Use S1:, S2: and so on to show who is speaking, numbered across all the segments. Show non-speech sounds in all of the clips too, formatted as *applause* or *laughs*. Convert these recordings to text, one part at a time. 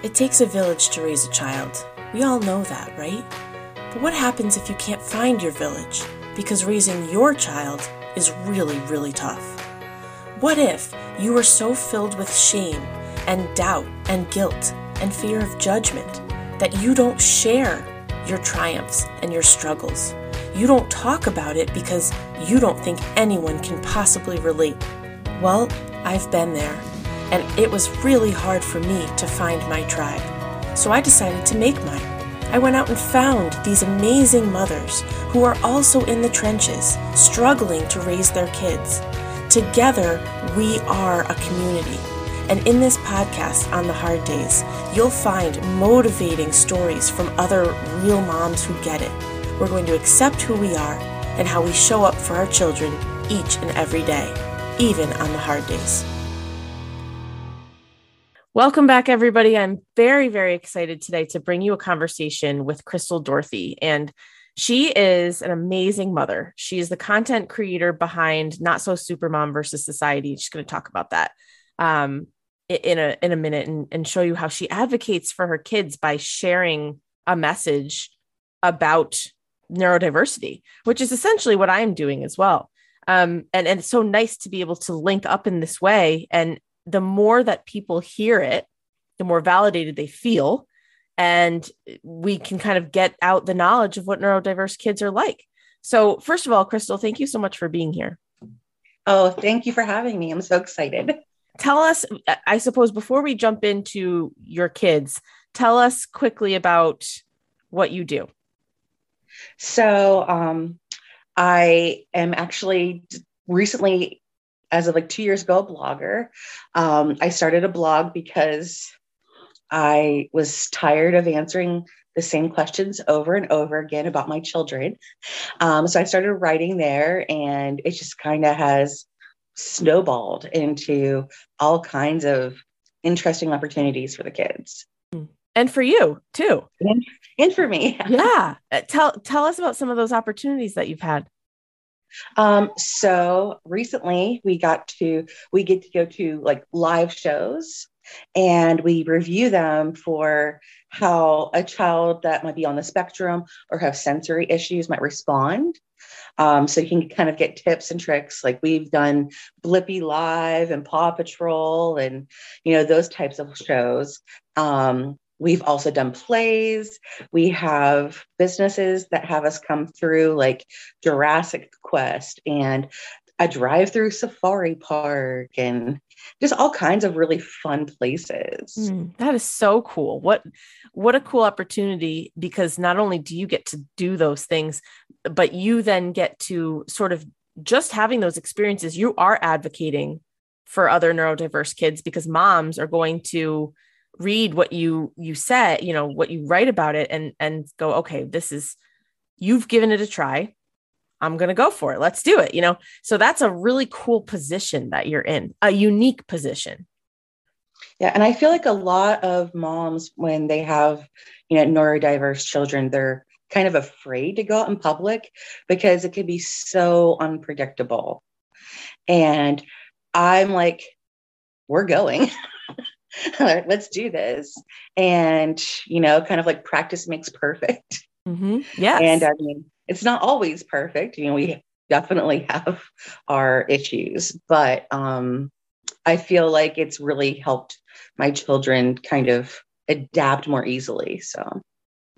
S1: It takes a village to raise a child. We all know that, right? But what happens if you can't find your village? Because raising your child is really, really tough. What if you are so filled with shame and doubt and guilt and fear of judgment that you don't share your triumphs and your struggles? You don't talk about it because you don't think anyone can possibly relate. Well, I've been there and it was really hard for me to find my tribe. So I decided to make mine. I went out and found these amazing mothers who are also in the trenches, struggling to raise their kids. Together, we are a community. And in this podcast on the hard days, you'll find motivating stories from other real moms who get it. We're going to accept who we are and how we show up for our children each and every day, even on the hard days. Welcome back, everybody. I'm very, very excited today to bring you a conversation with Crystal Dorothy. And she is an amazing mother. She is the content creator behind Not So Supermom versus Society. She's going to talk about that um, in a in a minute and, and show you how she advocates for her kids by sharing a message about neurodiversity, which is essentially what I'm doing as well. Um, and, and it's so nice to be able to link up in this way and the more that people hear it, the more validated they feel. And we can kind of get out the knowledge of what neurodiverse kids are like. So, first of all, Crystal, thank you so much for being here.
S2: Oh, thank you for having me. I'm so excited.
S1: Tell us, I suppose, before we jump into your kids, tell us quickly about what you do.
S2: So, um, I am actually recently as of like two years ago, a blogger. Um, I started a blog because I was tired of answering the same questions over and over again about my children. Um, so I started writing there, and it just kind of has snowballed into all kinds of interesting opportunities for the kids.
S1: And for you too.
S2: And, and for me. *laughs*
S1: yeah. Uh, tell tell us about some of those opportunities that you've had.
S2: Um, so recently we got to we get to go to like live shows and we review them for how a child that might be on the spectrum or have sensory issues might respond. Um, so you can kind of get tips and tricks. Like we've done Blippi Live and Paw Patrol and you know those types of shows. Um, We've also done plays. We have businesses that have us come through, like Jurassic Quest and a drive through safari park and just all kinds of really fun places.
S1: Mm, that is so cool. What what a cool opportunity because not only do you get to do those things, but you then get to sort of just having those experiences, you are advocating for other neurodiverse kids because moms are going to read what you you said you know what you write about it and and go okay this is you've given it a try. I'm going to go for it. Let's do it you know? So that's a really cool position that you're in a unique position.
S2: Yeah and i feel like a lot of moms when they have you know neurodiverse children they're kind of afraid to go out in public because it can be so unpredictable. And i'm like we're going *laughs* *laughs* let's do this. And, you know, kind of like practice makes perfect.
S1: Mm-hmm. Yeah.
S2: And I mean, it's not always perfect. You know, we definitely have our issues, but um, I feel like it's really helped my children kind of adapt more easily. So,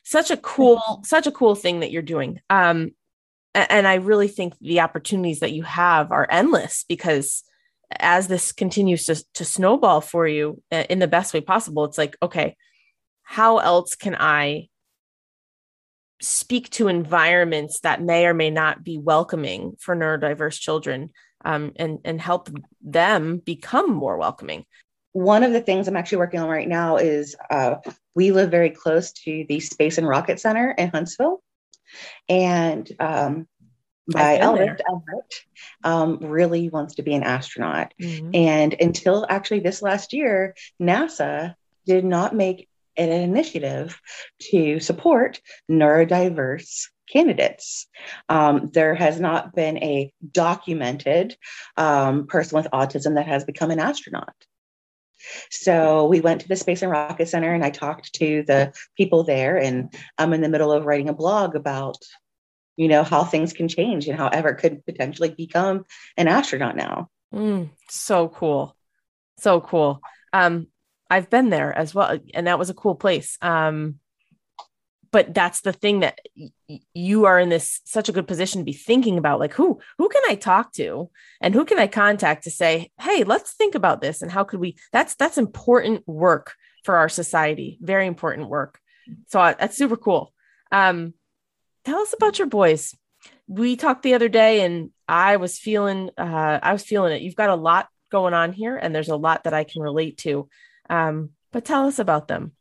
S1: such a cool, such a cool thing that you're doing. Um, and I really think the opportunities that you have are endless because as this continues to, to snowball for you uh, in the best way possible, it's like, okay, how else can I speak to environments that may or may not be welcoming for neurodiverse children um, and, and help them become more welcoming?
S2: One of the things I'm actually working on right now is uh, we live very close to the Space and Rocket Center in Huntsville. And um, by Albert Everett um, really wants to be an astronaut. Mm-hmm. And until actually this last year, NASA did not make an initiative to support neurodiverse candidates. Um, there has not been a documented um, person with autism that has become an astronaut. So we went to the Space and Rocket Center and I talked to the people there. And I'm in the middle of writing a blog about, you know, how things can change and how could potentially become an astronaut now.
S3: Mm, so cool. So cool. Um, I've been there as well, and that was a cool place. Um, but that's the thing that y- you are in this such a good position to be thinking about like who who can i talk to and who can i contact to say hey let's think about this and how could we that's that's important work for our society very important work so uh, that's super cool um tell us about your boys we talked the other day and i was feeling uh i was feeling it you've got a lot going on here and there's a lot that i can relate to um but tell us about them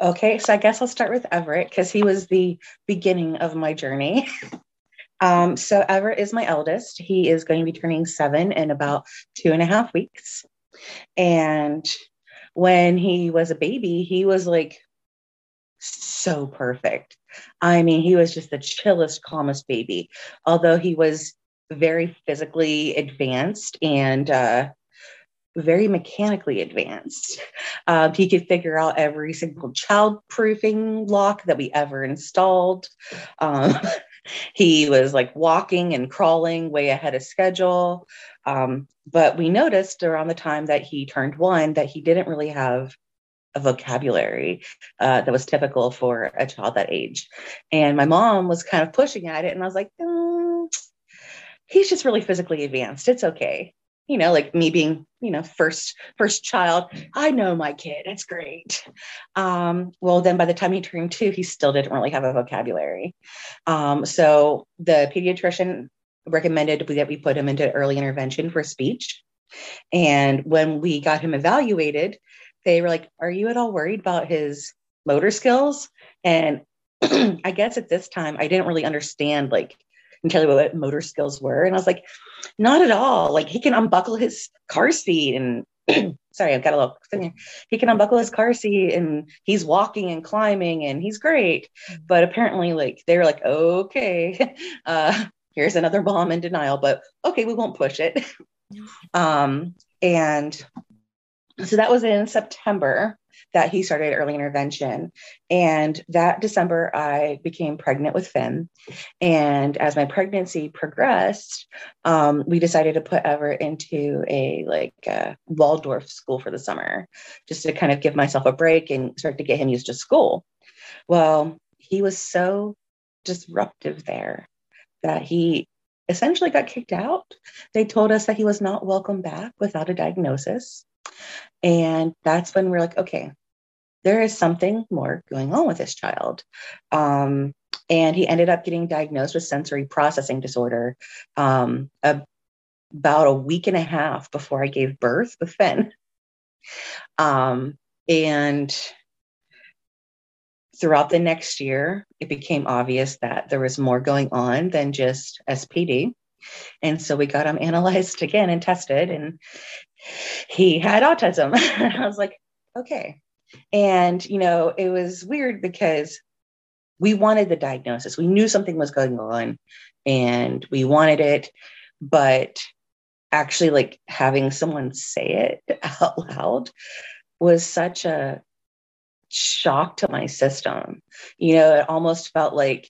S2: Okay, so I guess I'll start with Everett because he was the beginning of my journey. *laughs* um, so Everett is my eldest. He is going to be turning seven in about two and a half weeks. And when he was a baby, he was like so perfect. I mean, he was just the chillest, calmest baby. Although he was very physically advanced and uh, very mechanically advanced. Um, he could figure out every single child proofing lock that we ever installed. Um, *laughs* he was like walking and crawling way ahead of schedule. Um, but we noticed around the time that he turned one that he didn't really have vocabulary uh, that was typical for a child that age. And my mom was kind of pushing at it, and I was like, mm, he's just really physically advanced. It's okay. You know like me being you know first first child i know my kid. It's great. Um, well then by the time he turned two he still didn't really have a vocabulary. Um, so the pediatrician recommended that we put him into early intervention for speech. And when we got him evaluated they were like are you at all worried about his motor skills and *clears throat* i guess at this time i didn't really understand like you what motor skills were. And I was like, not at all. Like he can unbuckle his car seat and *clears throat* sorry, I've got a little thing. He can unbuckle his car seat and he's walking and climbing and he's great. But apparently, like they're like, okay, *laughs* uh, here's another bomb in denial, but okay, we won't push it. *laughs* Um, and so that was in September that he started early intervention. And that December, I became pregnant with Finn. And as my pregnancy progressed, um, we decided to put Everett into a like uh, Waldorf school for the summer, just to kind of give myself a break and start to get him used to school. Well, he was so disruptive there that he essentially got kicked out. They told us that he was not welcome back without a diagnosis. And that's when we're like, okay, there is something more going on with this child. Um, and he ended up getting diagnosed with sensory processing disorder um, about a week and a half before I gave birth with Finn. Um, and throughout the next year, it became obvious that there was more going on than just SPD. And so we got him *laughs* analyzed again and tested, and he had autism. *laughs* I was like, okay, and, you know, it was weird because we wanted the diagnosis. We knew something was going on and we wanted it, but actually like having someone say it *laughs* out loud was such a shock to my system. You know, it almost felt like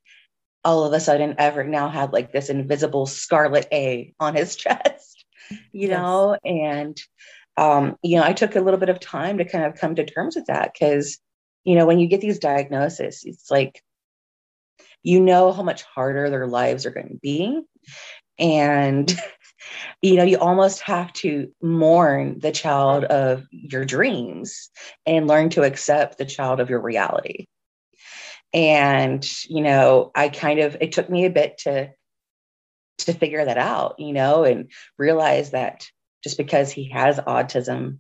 S2: all of a sudden Everett now had like this invisible scarlet A on his *laughs* chest, you yes. know, and um, you know, I took a little bit of time to kind of come to terms with that because, you know, when you get these diagnoses, it's like you know how much harder their lives are going to be. And, *laughs* you know, you almost have to mourn the child of your dreams and learn to accept the child of your reality. And, you know, I kind of, it took me a bit to, to figure that out, you know, and realize that just because he has autism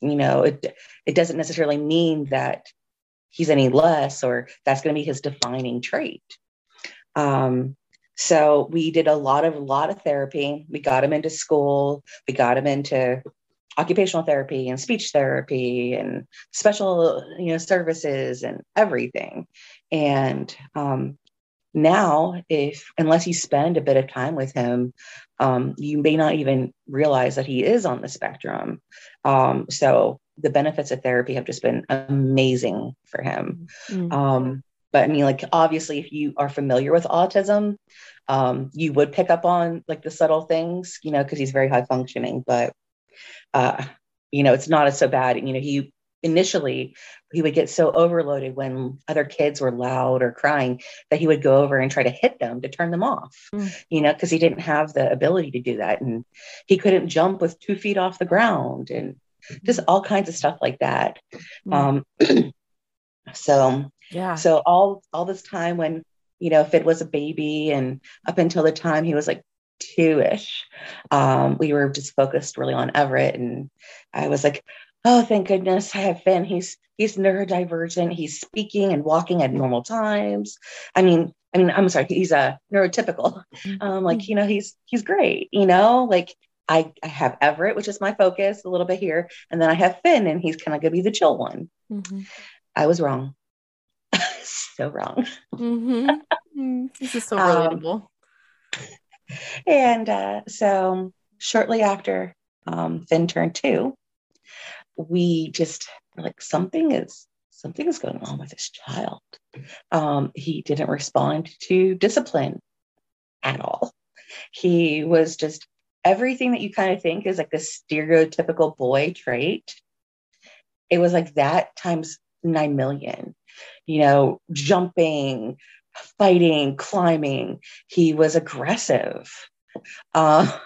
S2: you know it it doesn't necessarily mean that he's any less or that's going to be his defining trait. Um, so we did a lot of a lot of therapy. We got him into school. We got him into occupational therapy and speech therapy and special you know services and everything and um, now, if unless you spend a bit of time with him, um, you may not even realize that he is on the spectrum. Um, so the benefits of therapy have just been amazing for him. Mm-hmm. Um, but I mean, like obviously, if you are familiar with autism, um, you would pick up on like the subtle things, you know, because he's very high functioning. But uh, you know, it's not as so bad. You know, he initially he would get so overloaded when other kids were loud or crying that he would go over and try to hit them to turn them off mm. you know because he didn't have the ability to do that and he couldn't jump with two feet off the ground and just all kinds of stuff like that mm. um *clears throat* so yeah so all all this time when you know Finn was a baby and up until the time he was like two-ish um we were just focused really on everett and i was like oh thank goodness i have finn he's he's neurodivergent he's speaking and walking at normal times i mean i mean i'm sorry he's a neurotypical mm-hmm. um like you know he's he's great you know like I, I have Everett, which is my focus a little bit here, and then I have Finn, and he's kind of gonna be the chill one. Mm-hmm. I was wrong, *laughs* so wrong.
S3: Mm-hmm. mm-hmm. *laughs* This is so relatable. Um,
S2: and uh, so shortly after um, Finn turned two, we just like something is something is going on with this child. Um, he didn't respond to discipline at all. He was just everything that you kind of think is like the stereotypical boy trait. It was like that times nine million. You know, jumping, fighting, climbing. He was aggressive. Uh,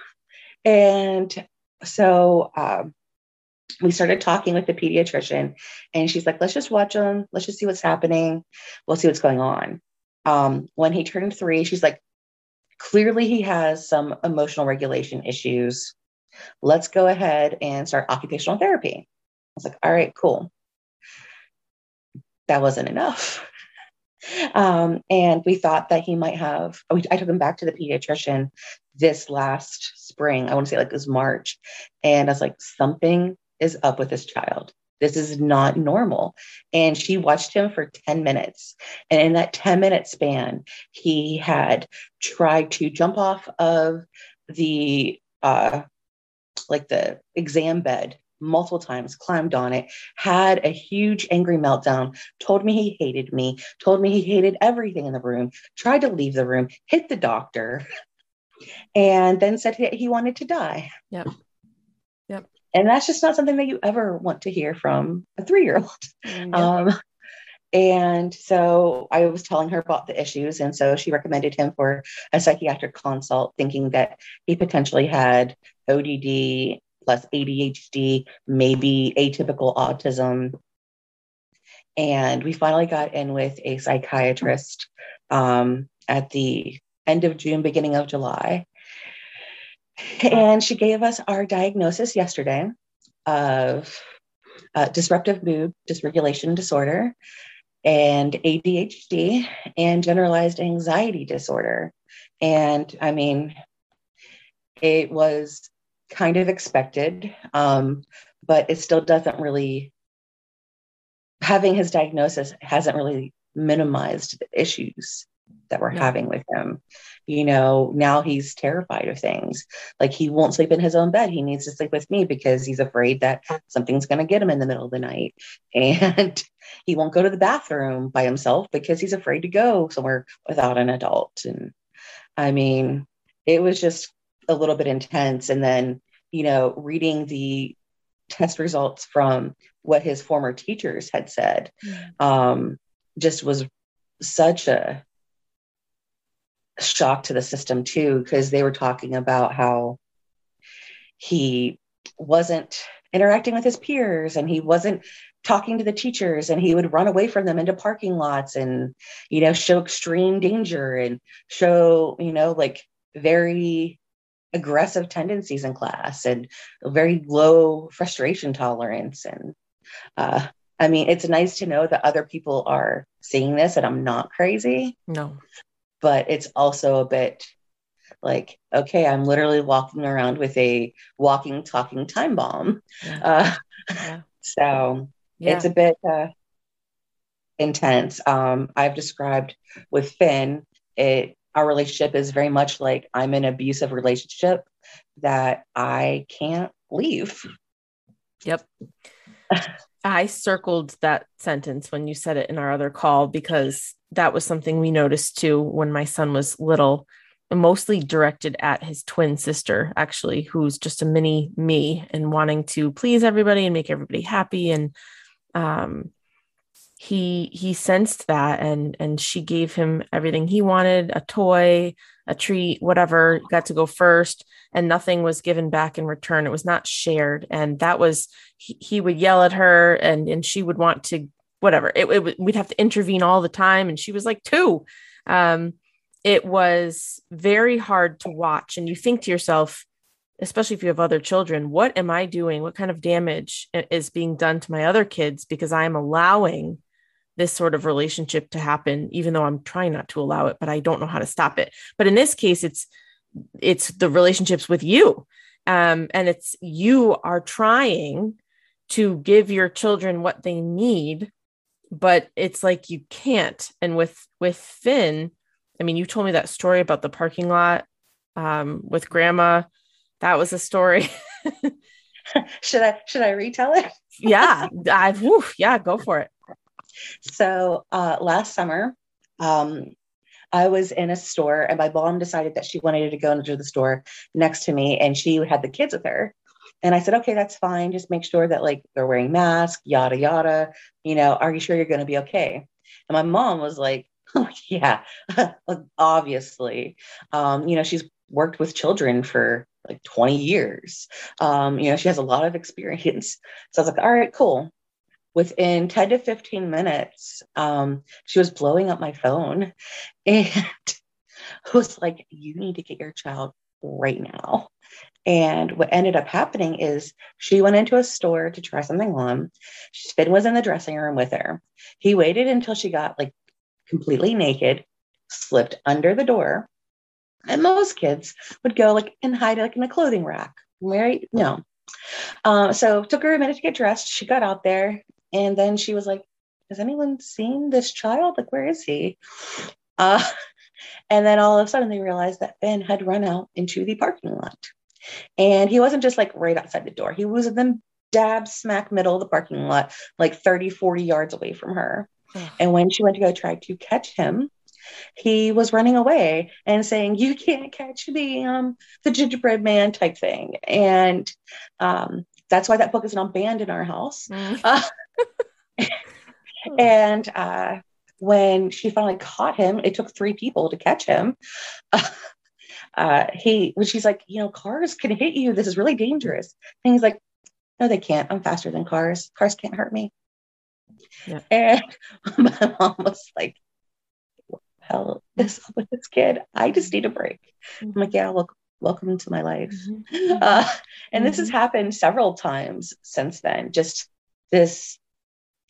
S2: and so um, we started talking with the pediatrician and she's like let's just watch him let's just see what's happening. We'll see what's going on. Um, when he turned three she's like clearly he has some emotional regulation issues. Let's go ahead and start occupational therapy. I was like all right cool. That wasn't enough. *laughs* Um, and we thought that he might have i took him back to the pediatrician this last spring. I want to say like it was march. And i was like something is up with this child. This is not normal. And she watched him for 10 minutes. And in that 10 minute span, he had tried to jump off of the, uh, like the exam bed multiple times, climbed on it, had a huge angry meltdown, told me he hated me, told me he hated everything in the room, tried to leave the room, hit the doctor, *laughs* and then said he wanted to die.
S3: Yep.
S2: And that's just not something that you ever want to hear from a three year old. Mm-hmm. Um, and so I was telling her about the issues. And so she recommended him for a psychiatric consult, thinking that he potentially had ODD plus ADHD, maybe atypical autism. And we finally got in with a psychiatrist um, at the end of June, beginning of July. And she gave us our diagnosis yesterday of uh, disruptive mood dysregulation disorder and ADHD and generalized anxiety disorder. And I mean, it was kind of expected, um, but it still doesn't really, having his diagnosis hasn't really minimized the issues that we're having with him. You know, now he's terrified of things. Like he won't sleep in his own bed. He needs to sleep with me because he's afraid that something's going to get him in the middle of the night. *laughs* And he won't go to the bathroom by himself because he's afraid to go somewhere without an adult. And I mean, it was just a little bit intense. And then, you know, reading the test results from what his former teachers had said mm. um, just was such a shock to the system too, because they were talking about how he wasn't interacting with his peers and he wasn't talking to the teachers and he would run away from them into parking lots and you know show extreme danger and show you know like very aggressive tendencies in class and very low frustration tolerance. And uh, i mean it's nice to know that other people are seeing this and i'm not crazy.
S3: No
S2: but it's also a bit like okay i'm literally walking around with a walking talking time bomb yeah. Uh, yeah. *laughs* so yeah. it's a bit uh, intense um, i've described with finn it our relationship is very much like I'm in an abusive relationship that I can't leave.
S1: Yep. I circled that sentence when you said it in our other call because that was something we noticed too when my son was little, mostly directed at his twin sister, actually, who's just a mini me and wanting to please everybody and make everybody happy. And um, he he sensed that and and she gave him everything he wanted, a toy, a treat, whatever, got to go first and nothing was given back in return. It was not shared. And that was, he, he would yell at her and, and she would want to, whatever, it, it, we'd have to intervene all the time. And she was like two. Um, it was very hard to watch. And you think to yourself, especially if you have other children, what am I doing? What kind of damage is being done to my other kids because I'm allowing this sort of relationship to happen, even though I'm trying not to allow it, but I don't know how to stop it. But in this case, it's it's the relationships with you um, and it's you are trying to give your children what they need but it's like you can't. And with with finn i mean you told me that story about the parking lot um, with grandma. That was a story. *laughs*
S2: Should i should i retell it?
S1: Yeah *laughs* i yeah go for it.
S2: So uh, last summer um, I was in a store and my mom decided that she wanted to go into the store next to me and she had the kids with her. And I said, okay, that's fine. Just make sure that like they're wearing masks, yada, yada. You know, are you sure you're going to be okay? And my mom was like, *laughs* oh, yeah, *laughs* obviously. Um, you know, she's worked with children for like 20 years. Um, you know, she has a lot of experience. So I was like, all right, cool within 10 to 15 minutes, um, she was blowing up my phone *laughs* and was like, You need to get your child right now. And what ended up happening is she went into a store to try something on. Finn was in the dressing room with her. He waited until she got like completely naked, slipped under the door. And most kids would go like and hide like in a clothing rack, right? No. Um, so took her a minute to get dressed. She got out there and then she was like, Has anyone seen this child? Like, where is he? Uh, *laughs* and then all of a sudden they realized that Ben had run out into the parking lot. And he wasn't just like right outside the door, he was in the dab smack middle of the parking lot, like 30, 40 yards away from her. and when she went to go try to catch him, he was running away and saying, "You can't catch the um the gingerbread man" type thing, and um, that's why that book is not banned in our house. Mm. *laughs* Uh, and uh, when she finally caught him, it took three people to catch him. Uh, *laughs* he, when she's like, you know, cars can hit you. This is really dangerous. And he's like, no, they can't. I'm faster than cars. Cars can't hurt me. Yeah. And *laughs* my mom was like, what the hell is up with this kid? I just need a break. I'm like, yeah, look, welcome to my life. Mm-hmm. *laughs* Uh, and mm-hmm. this has mm-hmm. happened several times since then. Just this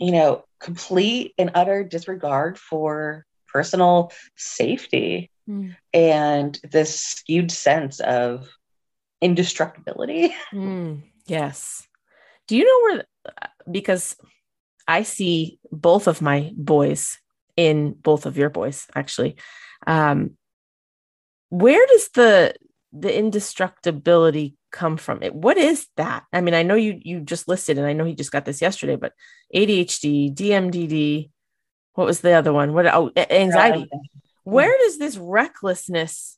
S2: you know, complete and utter disregard for personal safety mm. and this skewed sense of indestructibility. *laughs*
S1: Mm, yes. Do you know where, because I see both of my boys in both of your boys, actually. Um, where does the the indestructibility come from it what is that i mean i know you you just listed and i know he just got this yesterday but adhd dmdd what was the other one what oh anxiety where does this recklessness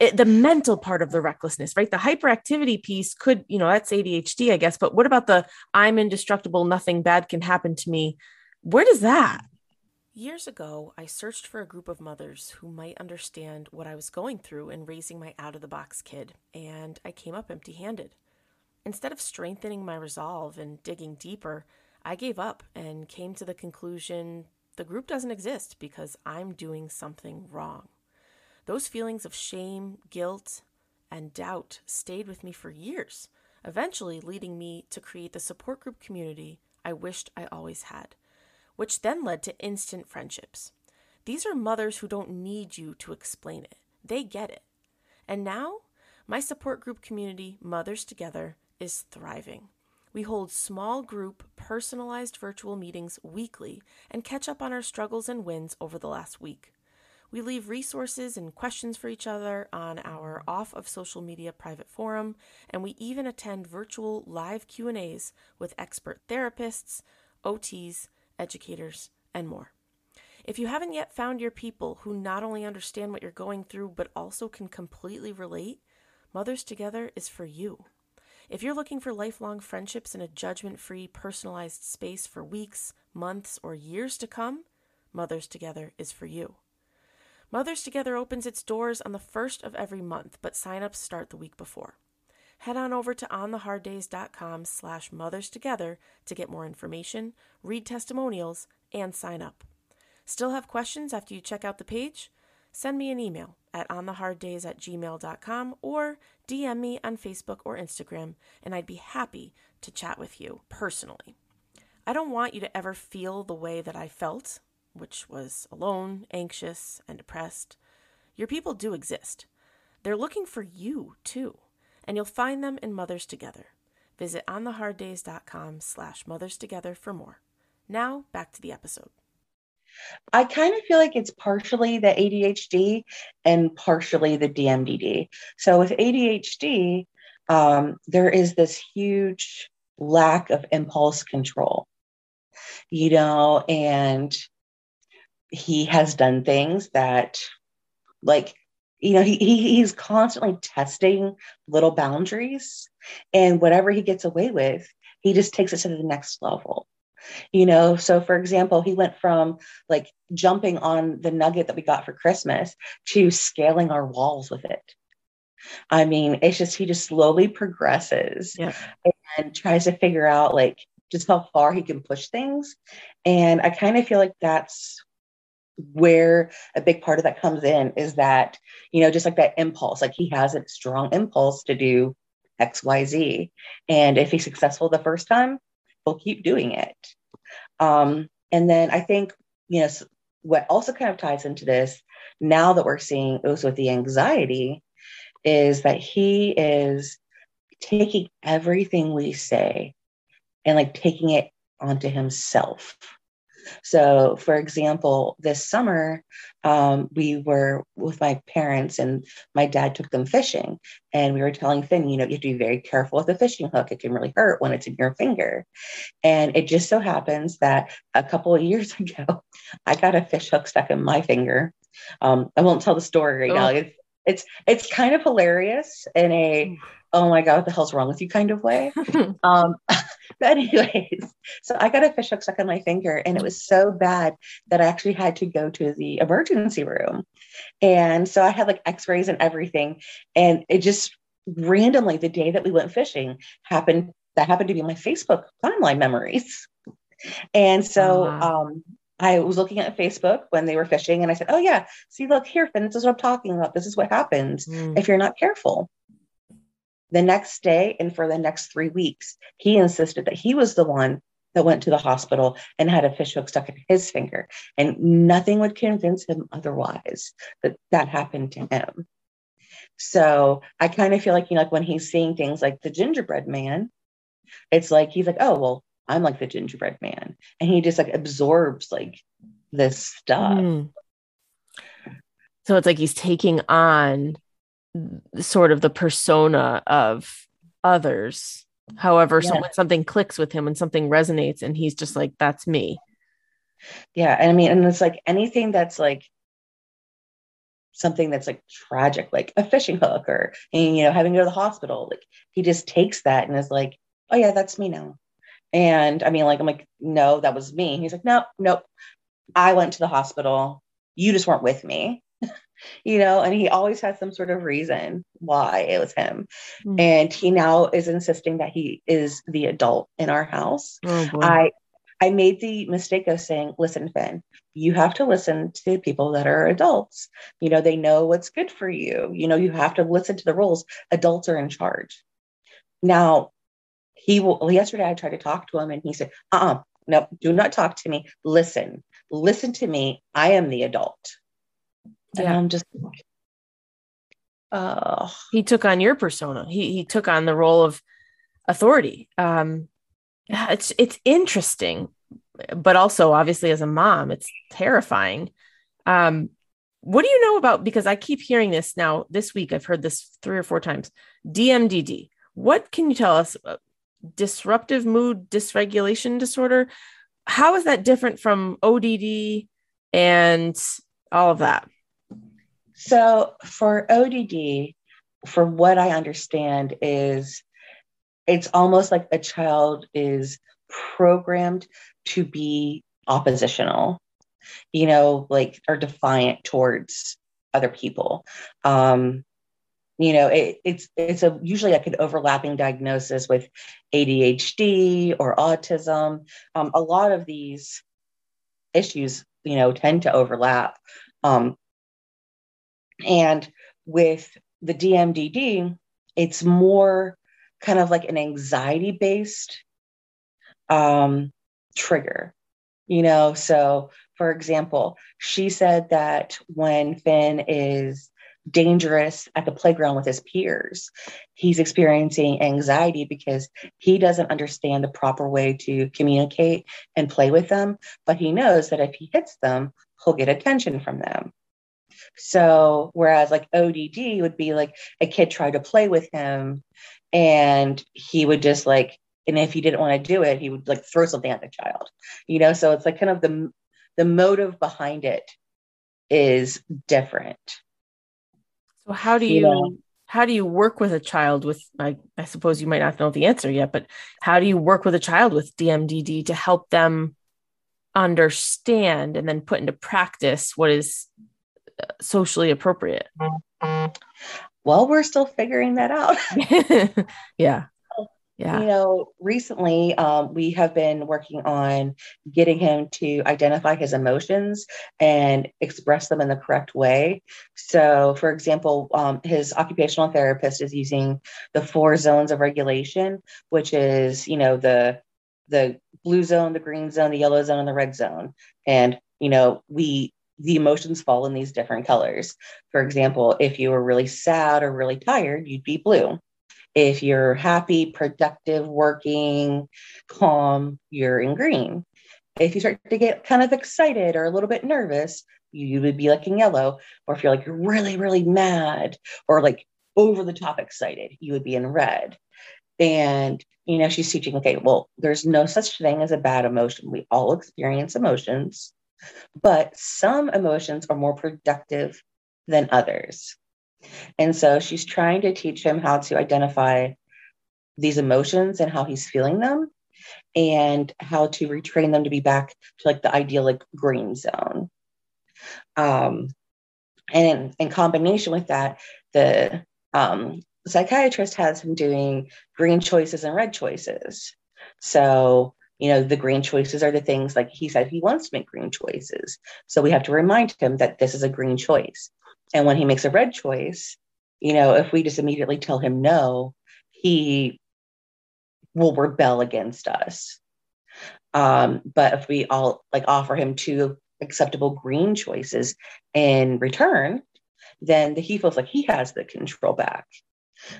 S1: it, the mental part of the recklessness right? The hyperactivity piece could you know that's adhd i guess but what about the i'm indestructible nothing bad can happen to me where does that?
S4: Years ago, I searched for a group of mothers who might understand what I was going through in raising my out of the box kid, and I came up empty handed. Instead of strengthening my resolve and digging deeper, I gave up and came to the conclusion the group doesn't exist because I'm doing something wrong. Those feelings of shame, guilt, and doubt stayed with me for years, eventually leading me to create the support group community I wished I always had which then led to instant friendships. These are mothers who don't need you to explain it, they get it. And now, my support group community, Mothers Together, is thriving. We hold small group, personalized virtual meetings weekly and catch up on our struggles and wins over the last week.
S1: We leave resources and questions for each other on our off of social media private forum, and we even attend virtual live Q&As with expert therapists, OTs, educators, and more. If you haven't yet found your people who not only understand what you're going through but also can completely relate, Mothers Together is for you. If you're looking for lifelong friendships in a judgment free, personalized space for weeks, months, or years to come, Mothers Together is for you. Mothers Together opens its doors on the first of every month, but signups start the week before. Head on over to ontheharddays.com slash mothers together to get more information, read testimonials, and sign up. Still have questions after you check out the page? Send me an email at ontheharddays at gmail.com or DM me on Facebook or Instagram, and I'd be happy to chat with you personally. I don't want you to ever feel the way that I felt, which was alone, anxious, and depressed. Your people do exist. They're looking for you, too, and you'll find them in Mothers Together. Visit ontheharddays.com slash mothers together for more. Now, back to the episode.
S2: I kind of feel like it's partially the ADHD and partially the DMDD. So with ADHD, um, there is this huge lack of impulse control, you know, and he has done things that, like, you know, he, he he's constantly testing little boundaries, and whatever he gets away with, he just takes it to the next level you know? So for example he went from like jumping on the nugget that we got for christmas to scaling our walls with it. I mean it's just he just slowly progresses
S1: yeah.
S2: and tries to figure out like just how far he can push things. And i kind of feel like that's where a big part of that comes in is that you know just like that impulse. Like he has a strong impulse to do xyz and if he's successful the first time he'll keep doing it um, and then I think, you know, what also kind of ties into this now that we're seeing those with the anxiety is that he is taking everything we say and like taking it onto himself. So, for example, this summer, um, we were with my parents and my dad took them fishing. And we were telling Finn, you know, you have to be very careful with a fishing hook. It can really hurt when it's in your finger. And it just so happens that a couple of years *laughs* ago, I got a fish hook stuck in my finger. Um, I won't tell the story right oh. now. It's, it's it's kind of hilarious in a oh my god what the hell's wrong with you kind of way *laughs* um *laughs* but anyways so i got a fish hook stuck on my finger and it was so bad that i actually had to go to the emergency room and so i had like x-rays and everything and it just randomly the day that we went fishing happened that happened to be my facebook timeline memories and so uh-huh. um I was looking at Facebook when they were fishing and I said, Oh, yeah, see, look here, Finn, this is what I'm talking about. This is what happens mm. if you're not careful. The next day and for the next three weeks, he insisted that he was the one that went to the hospital and had a fish hook stuck in his finger. And nothing would convince him otherwise that that happened to him. So I kind of feel like, you know, like when he's seeing things like the gingerbread man, it's like he's like, oh, well, I'm like the gingerbread man. And he just like absorbs like this stuff. Mm.
S1: So it's like he's taking on sort of the persona of others. However, yeah. so when something clicks with him and something resonates, and he's just like, that's me.
S2: Yeah. And I mean, and it's like anything that's like something that's like tragic, like a fishing hook or, you know, having to go to the hospital, like he just takes that and is like, oh, yeah, that's me now. And I mean, like, I'm like, no, that was me. He's like, no, nope. I went to the hospital. You just weren't with me you know, and he always has some sort of reason why it was him. Mm-hmm. And he now is insisting that he is the adult in our house. Oh, I I made the mistake of saying, listen, Finn, you have to listen to people that are adults. You know, they know what's good for you. You know, you have to listen to the rules. Adults are in charge. Now, he will yesterday I tried to talk to him and he said, uh-uh, no, do not talk to me. Listen, listen to me. I am the adult. And yeah. I'm just
S1: oh he took on your persona. He he took on the role of authority. Um it's it's interesting, but also obviously as a mom, it's terrifying. Um what do you know about because I keep hearing this now this week I've heard this 3 or 4 times DMDD what can you tell us about disruptive mood dysregulation disorder how is that different from ODD and all of that
S2: so for ODD for what I understand is it's almost like a child is programmed to be oppositional you know, like are defiant towards other people. Um, you know, it, it's it's a usually like an overlapping diagnosis with ADHD or autism. Um, a lot of these issues, you know, tend to overlap. Um, and with the DMDD, it's more kind of like an anxiety based um, trigger you know? So for example she said that when finn is dangerous at the playground with his peers he's experiencing anxiety because he doesn't understand the proper way to communicate and play with them but he knows that if he hits them he'll get attention from them so whereas like odd would be like a kid tried to play with him and he would just like and if he didn't want to do it he would like throw something at the child you know so it's like kind of the the motive behind it is different
S1: so how do you, you know? how do you work with a child with I, I suppose you might not know the answer yet but how do you work with a child with dmdd to help them understand and then put into practice what is socially appropriate
S2: well we're still figuring that out *laughs* *laughs*
S1: yeah
S2: yeah. You know, recently um, we have been working on getting him to identify his emotions and express them in the correct way. So, for example, um, his occupational therapist is using the four zones of regulation, which is, you know, the the blue zone, the green zone, the yellow zone, and the red zone. And, you know, we the emotions fall in these different colors. For example, if you were really sad or really tired, you'd be blue if you're happy, productive, working, calm, you're in green. If you start to get kind of excited or a little bit nervous, you, would be like in yellow. Or if you're like really, really mad or like over the top excited, you would be in red. And you know, she's teaching, okay, well, there's no such thing as a bad emotion. We all experience emotions, but some emotions are more productive than others. And so she's trying to teach him how to identify these emotions and how he's feeling them and how to retrain them to be back to like the idyllic green zone. Um, and in, in combination with that, the um, psychiatrist has him doing green choices and red choices. So, you know, the green choices are the things like he said he wants to make green choices. So we have to remind him that this is a green choice. And when he makes a red choice, you know, if we just immediately tell him no, he will rebel against us. Um, but if we all like offer him two acceptable green choices in return, then the, he feels like he has the control back.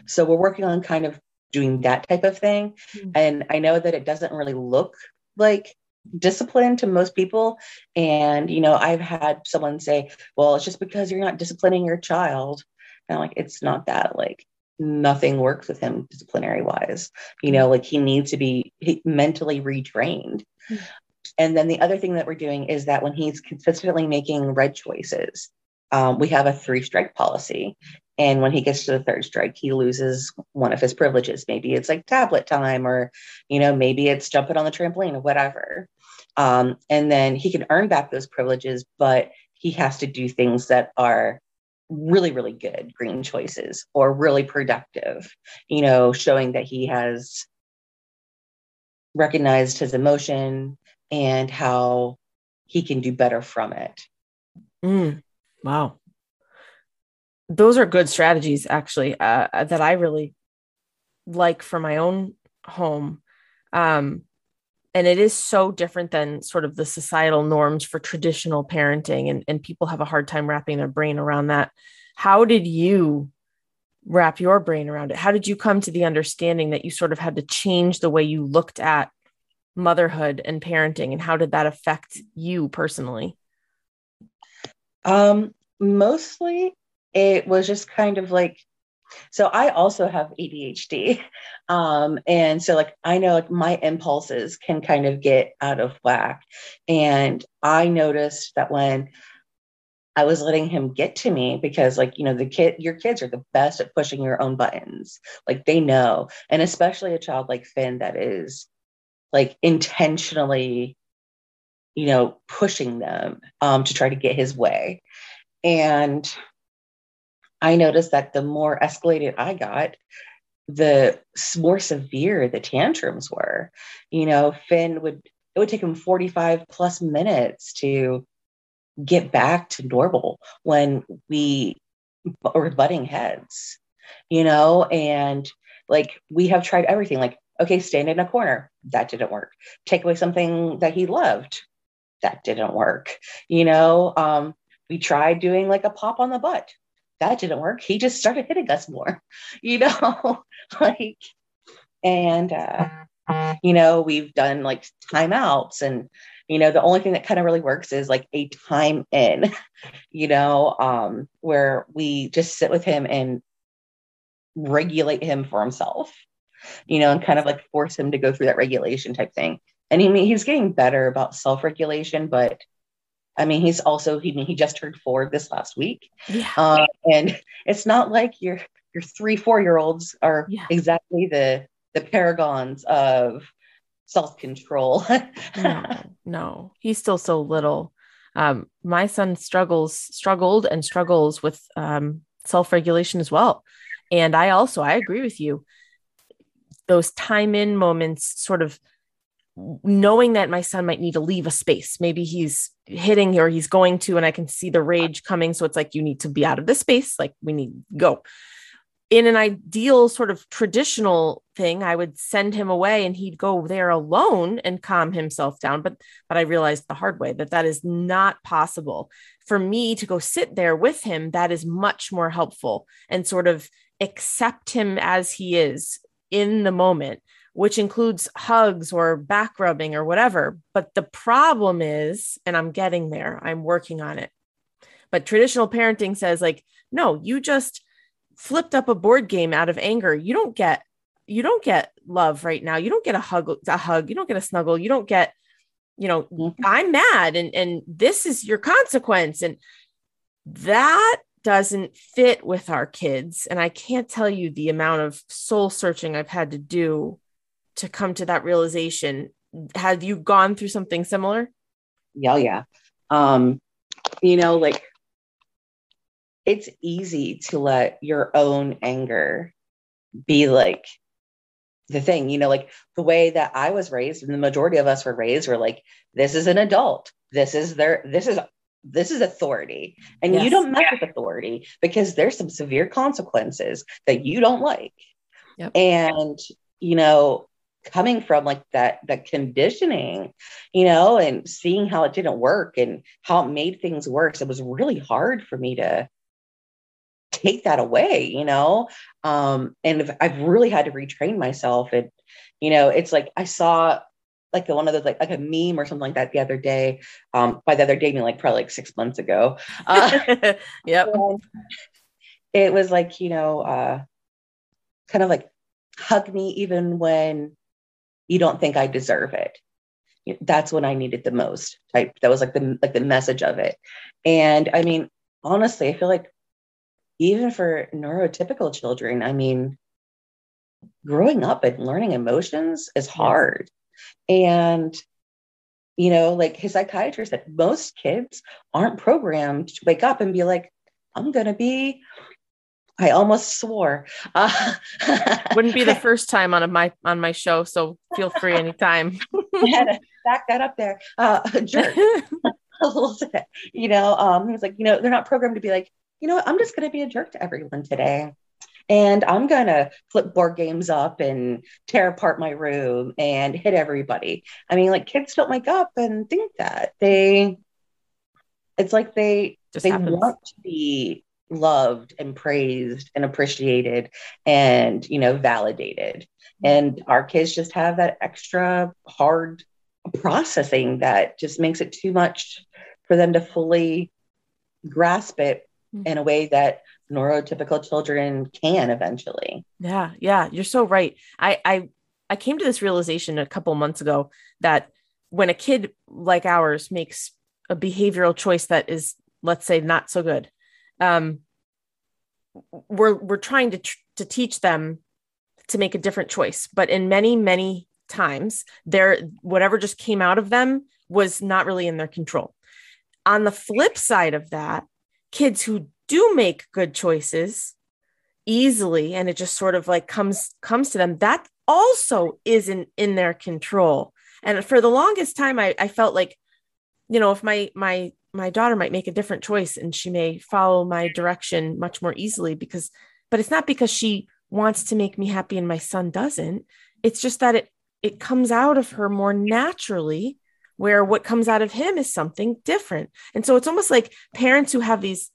S2: So we're working on kind of doing that type of thing. Mm-hmm. And I know that it doesn't really look like discipline to most people. And, you know, I've had someone say, well, it's just because you're not disciplining your child. And I'm like, it's not that. Like, nothing works with him disciplinary wise. You know, like he needs to be mentally retrained. Mm-hmm. And then the other thing that we're doing is that when he's consistently making red choices, um, we have a three strike policy. And when he gets to the third strike, he loses one of his privileges. Maybe it's like tablet time, or, you know, maybe it's jumping on the trampoline or whatever. Um, and then he can earn back those privileges, but he has to do things that are really, really good green choices or really productive, you know, showing that he has recognized his emotion and how he can do better from it.
S1: Mm, wow. Those are good strategies, actually, uh, that I really like for my own home. Um, and it is so different than sort of the societal norms for traditional parenting and, and people have a hard time wrapping their brain around that. How did you wrap your brain around it? How did you come to the understanding that you sort of had to change the way you looked at motherhood and parenting and how did that affect you personally?
S2: Um mostly it was just kind of like so I also have ADHD. *laughs* Um, and so like I know like my impulses can kind of get out of whack. And I noticed that when I was letting him get to me because like, you know, the kid your kids are the best at pushing your own buttons. Like they know. And especially a child like Finn that is like intentionally you know pushing them um, to try to get his way and I noticed that the more escalated I got, the more severe the tantrums were. You know, Finn would, it would take him 45 plus minutes to get back to normal when we were butting heads, you know, and like we have tried everything like, okay, stand in a corner. That didn't work. Take away something that he loved. That didn't work. You know, um, we tried doing like a pop on the butt that didn't work. He just started hitting us more, *laughs* you know, *laughs* like, and, uh, you know, we've done like timeouts and, you know, the only thing that kind of really works is like a time in, *laughs* you know, um, where we just sit with him and regulate him for himself, you know, and kind of like force him to go through that regulation type thing. And he, he's getting better about self regulation, but I mean, he's also he he just turned four this last week, yeah. Uh, and it's not like your your three four year olds are yeah. exactly the the paragons of self control. *laughs*
S1: no, no, he's still so little. Um, my son struggles struggled and struggles with um, self regulation as well, and I also I agree with you. Those time in moments sort of knowing that my son might need to leave a space. Maybe he's hitting or he's going to and i can see the rage coming. So it's like you need to be out of this space. Like we need to go. In an ideal sort of traditional thing i would send him away and he'd go there alone and calm himself down. But but i realized the hard way that that is not possible. For me to go sit there with him that is much more helpful and sort of accept him as he is in the moment which includes hugs or back rubbing or whatever. But the problem is, and I'm getting there, I'm working on it. But traditional parenting says, like, no, you just flipped up a board game out of anger. You don't get you don't get love right now. You don't get a hug, a hug. You don't get a snuggle. You don't get, you know, mm-hmm. I'm mad and and this is your consequence. And that doesn't fit with our kids. And I can't tell you the amount of soul searching I've had to do to come to that realization. Have you gone through something similar?
S2: Yeah yeah. Um you know like it's easy to let your own anger be like the thing you know like the way that i was raised and the majority of us were raised were like this is an adult. This is their this is this is authority. And yes. you don't mess with authority because there's some severe consequences that you don't like. Yep. and you know coming from like that that conditioning you know and seeing how it didn't work and how it made things worse it was really hard for me to take that away you know? Um and i've really had to retrain myself and you know it's like i saw like the one of those like like a meme or something like that the other day um by the other day I mean like probably like six months ago. *laughs* Uh
S1: yep.
S2: it was like you know uh kind of like hug me even when you don't think I deserve it. That's when I needed the most. Type that was like the like the message of it. And I mean, honestly, I feel like even for neurotypical children, I mean, growing up and learning emotions is hard. And you know, like his psychiatrist said, most kids aren't programmed to wake up and be like, I'm going to be I almost swore. Uh, *laughs*
S1: Wouldn't be the *laughs* first time on a, my on my show, so feel free *laughs* anytime.
S2: I had to back that up there. Uh, jerk. a little bit. You know, um, he was like, you know, they're not programmed to be like, you know what, I'm just going to be a jerk to everyone today. And I'm going to flip board games up and tear apart my room and hit everybody. I mean, like kids don't wake up and think that. They, it's like they, just they happens. want to be loved and praised and appreciated and you know validated and our kids just have that extra hard processing that just makes it too much for them to fully grasp it mm-hmm. in a way that neurotypical children can eventually.
S1: Yeah, yeah, you're so right. I I I came to this realization a couple months ago that when a kid like ours makes a behavioral choice that is let's say not so good um, we're we're trying to tr- to teach them to make a different choice. But in many many times there whatever just came out of them was not really in their control. On the flip side of that kids who do make good choices easily and it just sort of like comes comes to them that also isn't in their control. And for the longest time i, I felt like you know if my my my daughter might make a different choice and she may follow my direction much more easily because but it's not because she wants to make me happy and my son doesn't. It's just that it it comes out of her more naturally where what comes out of him is something different. And so it's almost like parents who have these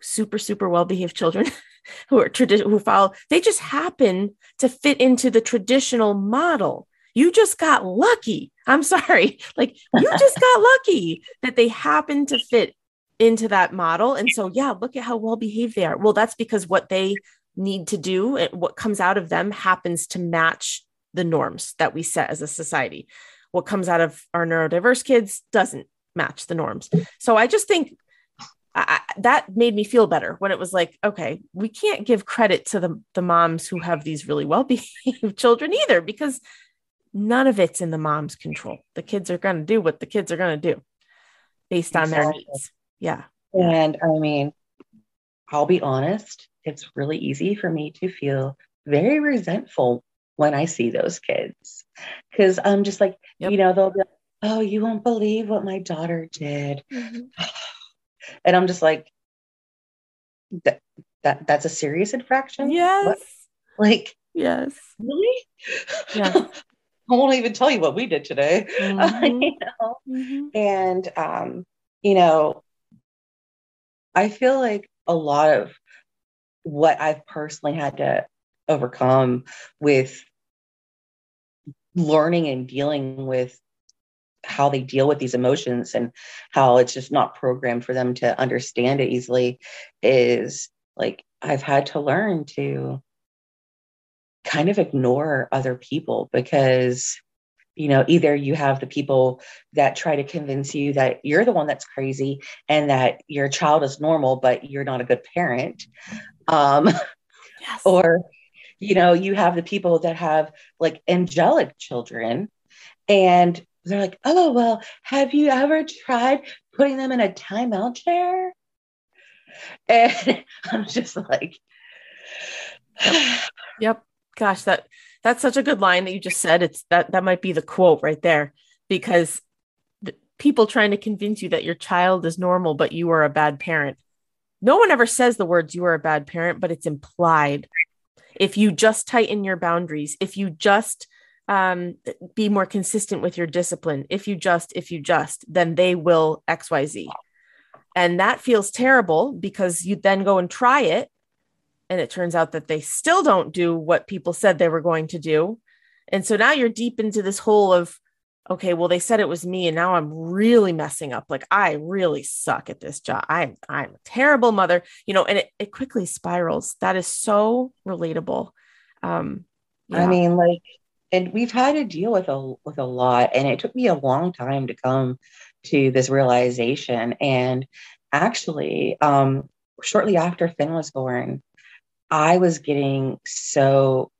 S1: super super well behaved children *laughs* who are traditional who follow they just happen to fit into the traditional model you just got lucky. I'm sorry. *laughs* Like you just got lucky that they happen to fit into that model. And so, yeah, look at how well behaved they are. Well, that's because what they need to do and what comes out of them happens to match the norms that we set as a society. What comes out of our neurodiverse kids doesn't match the norms. So I just think I, that made me feel better when it was like, okay, we can't give credit to the, the moms who have these really well *laughs* behaved children either, because none of it's in the mom's control. The kids are going to do what the kids are going to do based on their needs. Yeah.
S2: And I mean, I'll be honest, it's really easy for me to feel very resentful when I see those kids because I'm just like, yep. you know, they'll be like, oh, you won't believe what my daughter did. Mm-hmm. *sighs* And I'm just like, that, that that's a serious infraction.
S1: Yes. What?
S2: Like,
S1: yes.
S2: Really? Yeah. *laughs* *laughs* I won't even tell you what we did today. *laughs* Mm-hmm. you know? Mm-hmm. And, um, you know, I feel like a lot of what I've personally had to overcome with learning and dealing with how they deal with these emotions and how it's just not programmed for them to understand it easily is like I've had to learn to kind of ignore other people because you know either you have the people that try to convince you that you're the one that's crazy and that your child is normal but you're not a good parent um yes. or you know you have the people that have like angelic children and they're like oh well have you ever tried putting them in a timeout chair and *laughs* i'm just like *sighs*
S1: yep gosh, that that's such a good line that you just said. It's that that might be the quote right there because the, people trying to convince you that your child is normal but you are a bad parent. No one ever says the words you are a bad parent, but it's implied. If you just tighten your boundaries, if you just um, be more consistent with your discipline, if you just, if you just, then they will XYZ. And that feels terrible because you then go and try it and it turns out that they still don't do what people said they were going to do. And so now you're deep into this hole of okay well they said it was me and now i'm really messing up. Like i really suck at this job. I'm i'm a terrible mother you know and it, it quickly spirals. That is so relatable. Um
S2: yeah. i mean like and we've had to deal with a with a lot and it took me a long time to come to this realization. And actually um shortly after finn was born I was getting so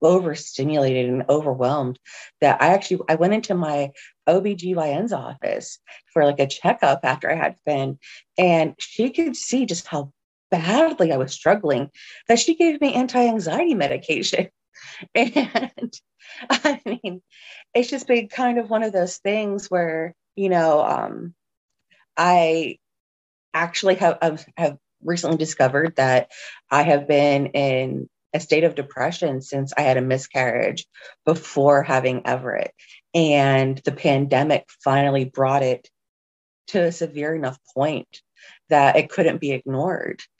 S2: overstimulated and overwhelmed that I actually I went into my OBGYN's office for like a checkup after I had Finn and she could see just how badly I was struggling that she gave me anti-anxiety medication. *laughs* And I mean, it's just been kind of one of those things where, you know, um, I actually have, have recently discovered that I have been in a state of depression since I had a miscarriage before having Everett. And the pandemic finally brought it to a severe enough point that it couldn't be ignored. *laughs*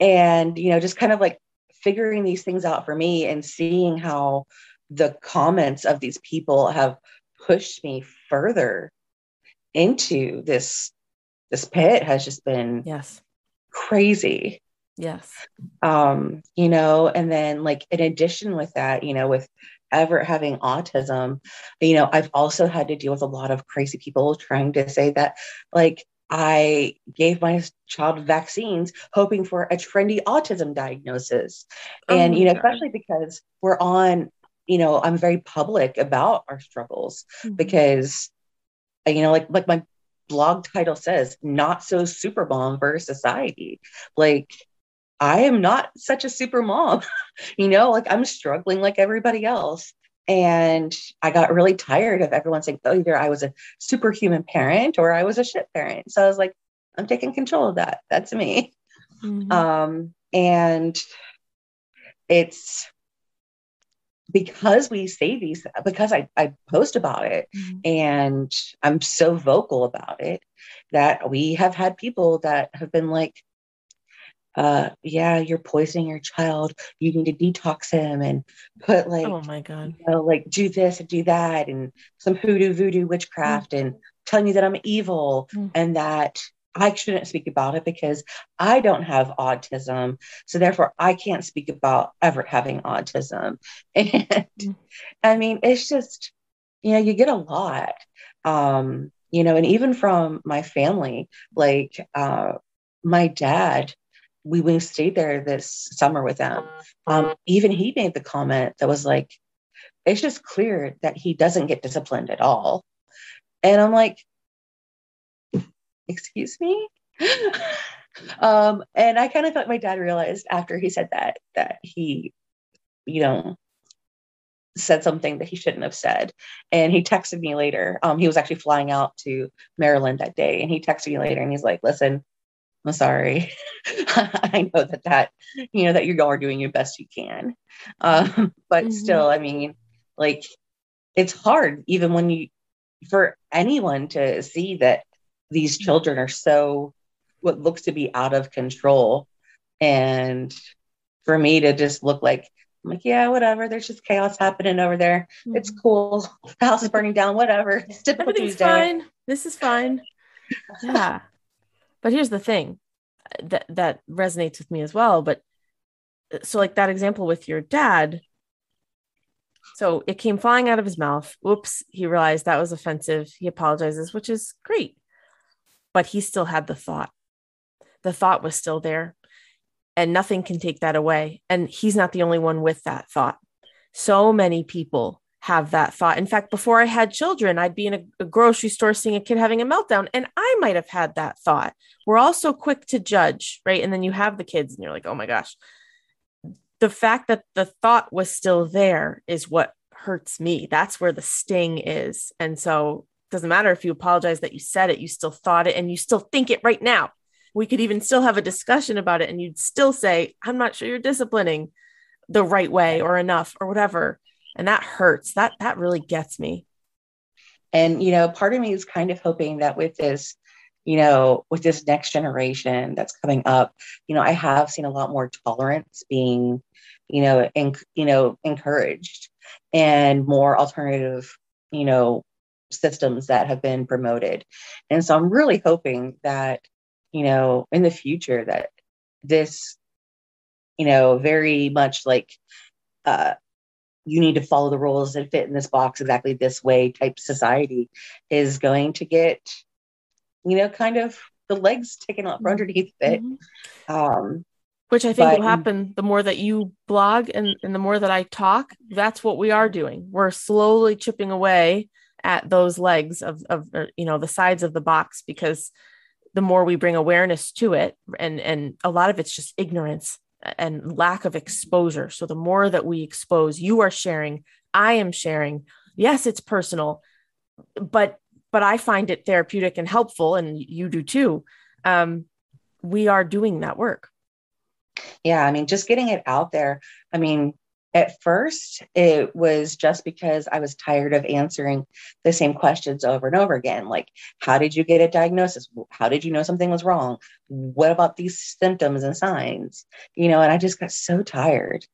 S2: And, you know, just kind of like figuring these things out for me and seeing how the comments of these people have pushed me further into this this pit has just been
S1: yes
S2: crazy
S1: yes
S2: um you know and then like in addition with that you know with Everett having autism you know i've also had to deal with a lot of crazy people trying to say that like I gave my child vaccines hoping for a trendy autism diagnosis. Oh and, you know, God. especially because we're on, you know, I'm very public about our struggles mm-hmm. because, you know, like, like my blog title says, not so super mom for society. Like, I am not such a super mom, *laughs* you know, like I'm struggling like everybody else. And I got really tired of everyone saying, oh, either I was a superhuman parent or I was a shit parent. So I was like, I'm taking control of that. That's me. Mm-hmm. Um, and it's because we say these, because I, I post about it mm-hmm. and I'm so vocal about it that we have had people that have been like, uh yeah you're poisoning your child you need to detox him and put like
S1: oh my god
S2: you know, like do this and do that and some hoodoo voodoo witchcraft mm. and telling you that i'm evil mm. and that i shouldn't speak about it because i don't have autism so therefore i can't speak about Everett having autism *laughs* and mm. i mean it's just you know you get a lot um you know and even from my family like uh my dad we we stayed there this summer with them. Um, even he made the comment that was like, it's just clear that he doesn't get disciplined at all. And I'm like, excuse me? um, and I kind of thought my dad realized after he said that that he, you know, said something that he shouldn't have said. And he texted me later. Um, he was actually flying out to Maryland that day, and he texted me later, and he's like, "Listen, I'm sorry. *laughs* I know that that you know that you are doing your best you can, um, but mm-hmm. still, I mean, like it's hard even when you for anyone to see that these children are so what looks to be out of control, and for me to just look like I'm like, yeah, whatever. There's just chaos happening over there. Mm-hmm. It's cool. The *laughs* house is burning down. Whatever. *laughs* It's typical Tuesday.
S1: fine. This is fine. *laughs* Yeah. But here's the thing that that resonates with me as well. But uh, so like that example with your dad. So it came flying out of his mouth. Oops, he realized that was offensive. He apologizes, which is great. But he still had the thought. The thought was still there. And nothing can take that away. And he's not the only one with that thought. So many people have that thought. In fact, before I had children, I'd be in a, a, grocery store seeing a kid having a meltdown, and I might have had that thought. We're all so quick to judge, right? And then you have the kids, and you're like, oh my gosh. The fact that the thought was still there is what hurts me. That's where the sting is. And so doesn't matter if you apologize that you said it, you still thought it, and you still think it right now. We could even still have a discussion about it, and you'd still say, I'm not sure you're disciplining the right way or enough or whatever. And that hurts. That that really gets me.
S2: And you know part of me is kind of hoping that with this you know with this next generation that's coming up you know i have seen a lot more tolerance being you know and you know encouraged and more alternative you know systems that have been promoted and so i'm really hoping that you know in the future that this you know very much like uh you need to follow the rules and fit in this box exactly this way type society is going to get, you know, kind of the legs taken off underneath it. Mm-hmm. Um,
S1: Which I think but, will happen the more that you blog and, and the more that I talk. That's what we are doing. We're slowly chipping away at those legs of, of you know, the sides of the box because the more we bring awareness to it and and a lot of it's just ignorance and lack of exposure. So the more that we expose, you are sharing, I am sharing. Yes, it's personal, but but I find it therapeutic and helpful, and you do too. Um, we are doing that work.
S2: Yeah, I mean, just getting it out there. I mean, at first, it was just because I was tired of answering the same questions over and over again. Like, how did you get a diagnosis? How did you know something was wrong? What about these symptoms and signs? You know, and I just got so tired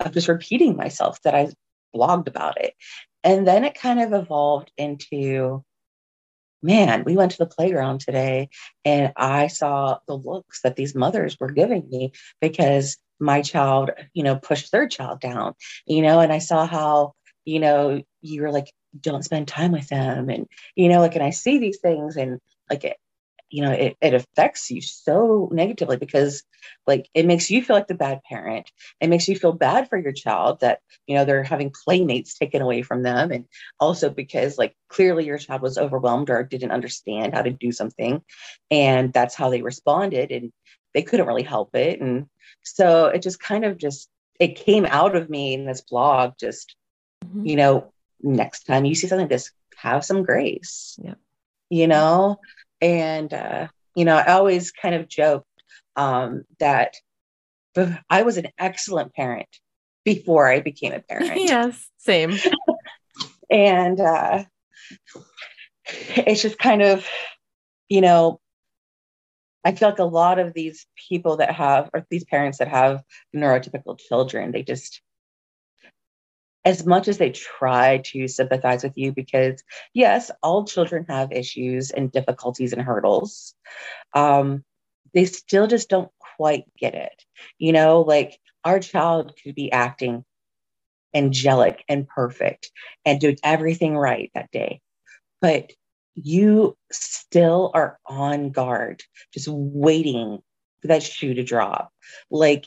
S2: of just repeating myself that I blogged about it. And then it kind of evolved into man, we went to the playground today and I saw the looks that these mothers were giving me because my child, you know, pushed their child down, you know, and I saw how, you know, you were like, don't spend time with them. And, you know, like, and I see these things and like, it, you know, it, it affects you so negatively because like it makes you feel like the bad parent. It makes you feel bad for your child that, you know, they're having playmates taken away from them. And also because like clearly your child was overwhelmed or didn't understand how to do something. And that's how they responded. And they couldn't really help it. And so it just kind of just it came out of me in this blog, just, mm-hmm. you know, next time you see something, just have some grace.
S1: Yeah.
S2: You know, and, uh, you know, I always kind of joked um, that I was an excellent parent before I became a *laughs* parent.
S1: yes, same. *laughs*
S2: and uh, it's just kind of, you know, I feel like a lot of these people that have, or these parents that have neurotypical children, they just, as much as they try to sympathize with you, because yes, all children have issues and difficulties and hurdles, um, they still just don't quite get it. You know, like our child could be acting angelic and perfect and doing everything right that day. But you still are on guard, just waiting for that shoe to drop. Like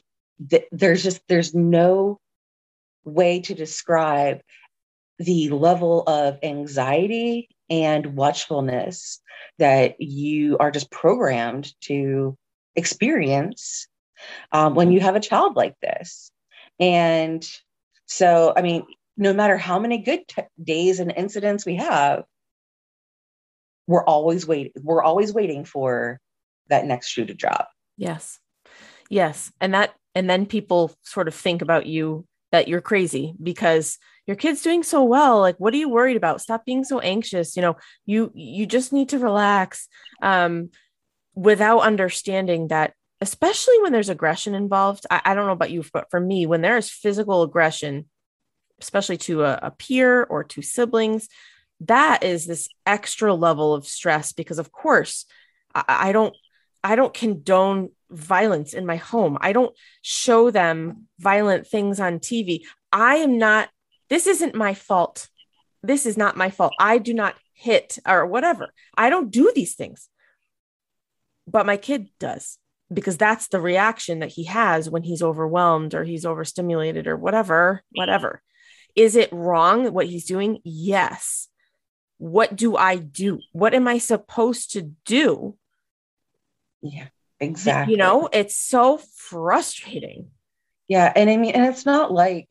S2: th- there's just, there's no way to describe the level of anxiety and watchfulness that you are just programmed to experience um, when you have a child like this. And so, I mean, no matter how many good t- days and incidents we have, we're always waiting. We're always waiting for that next shoe to drop.
S1: Yes. Yes. And that, and then people sort of think about you that you're crazy because your kid's doing so well. Like what are you worried about? Stop being so anxious. You know you you just need to relax um without understanding that especially when there's aggression involved I, I, don't know about you but for me when there is physical aggression especially to a, a peer or to siblings that is this extra level of stress because of course I, I don't i don't condone violence in my home. I don't show them violent things on tv i am not this isn't my fault. This is not my fault. I do not hit or whatever. I don't do these things. But my kid does because that's the reaction that he has when he's overwhelmed or he's overstimulated or whatever whatever. Is it wrong what he's doing? Yes. What do I do? What am I supposed to do?
S2: Yeah, exactly.
S1: You know, it's so frustrating.
S2: Yeah. And I mean, and it's not like